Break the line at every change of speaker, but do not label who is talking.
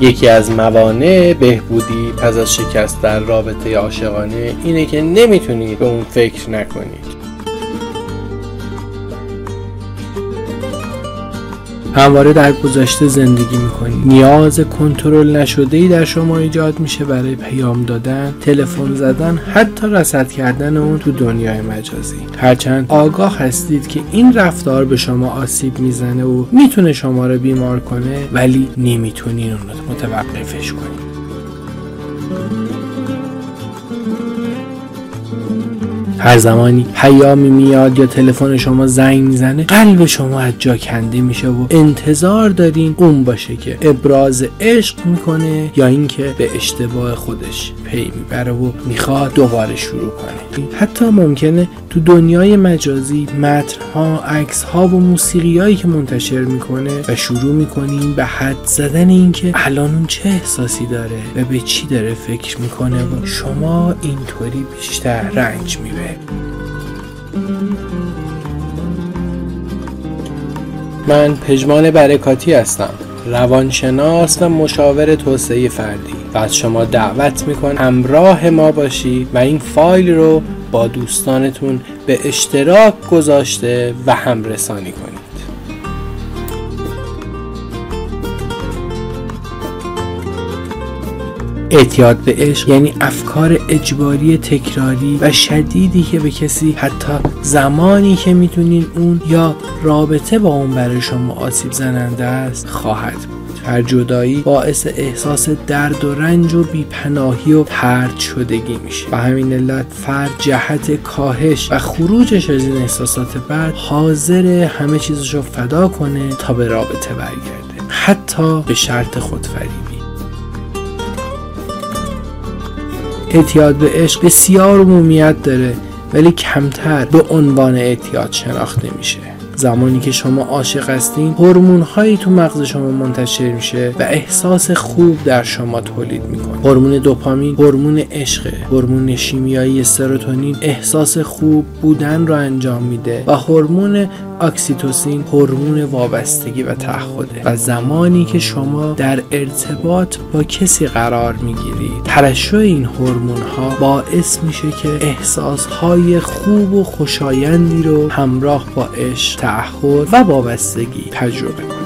یکی از موانع بهبودی پس از شکست در رابطه عاشقانه اینه که نمی‌تونید به اون فکر نکنید همواره در گذشته زندگی می‌کنید نیاز کنترل نشده ای در شما ایجاد میشه برای پیام دادن تلفن زدن حتی رصد کردن اون تو دنیای مجازی. هرچند آگاه هستید که این رفتار به شما آسیب می‌زنه و می‌تونه شما رو بیمار کنه ولی نمی‌تونین اون رو متوقفش کنید. هر زمانی پیامی میاد یا تلفن شما زنگ می‌زنه قلب شما از جا کنده میشه و انتظار دارین اون باشه که ابراز عشق می‌کنه یا اینکه به اشتباه خودش پی می‌بره و می‌خواد دوباره شروع کنه. حتی ممکنه تو دنیای مجازی متنها عکسها و موسیقیایی که منتشر می‌کنه و شروع می‌کنیم به حد زدن اینکه الان اون چه احساسی داره و به چی داره فکر می‌کنه و شما اینطوری بیشتر رنج میبه من پژمان برکاتی هستم روانشناس و مشاور توسعه فردی و از شما دعوت می‌کنم همراه ما باشید و این فایل رو با دوستانتون به اشتراک گذاشته و هم رسانی کنید. اعتیاد به عشق یعنی افکار اجباری تکراری و شدیدی که به کسی حتی زمانی که می‌تونین اون یا رابطه با اون برای شما آسیب زننده است خواهد بود. هر جدایی باعث احساس درد و رنج و بیپناهی و پرد شدگی میشه. و همین علت فرد جهت کاهش و خروجش از این احساسات بد حاضر همه چیزش رو فدا کنه تا به رابطه برگرده. حتی به شرط خودفریبی. اعتیاد به عشق بسیار عمومیت داره ولی کمتر به عنوان اعتیاد شناخته میشه. زمانی که شما عاشق هستین هورمون هایی تو مغز شما منتشر میشه و احساس خوب در شما تولید می‌کنه. هورمون دوپامین هورمون عشق هورمون شیمیایی سروتونین احساس خوب بودن رو انجام میده و هورمون اکسیتوسین هورمون وابستگی و تعهده و زمانی که شما در ارتباط با کسی قرار می‌گیرید ترشح این هورمون ها باعث میشه که احساس های خوب و خوشایندی رو همراه با عشق تعهد و وابستگی تجربه کنید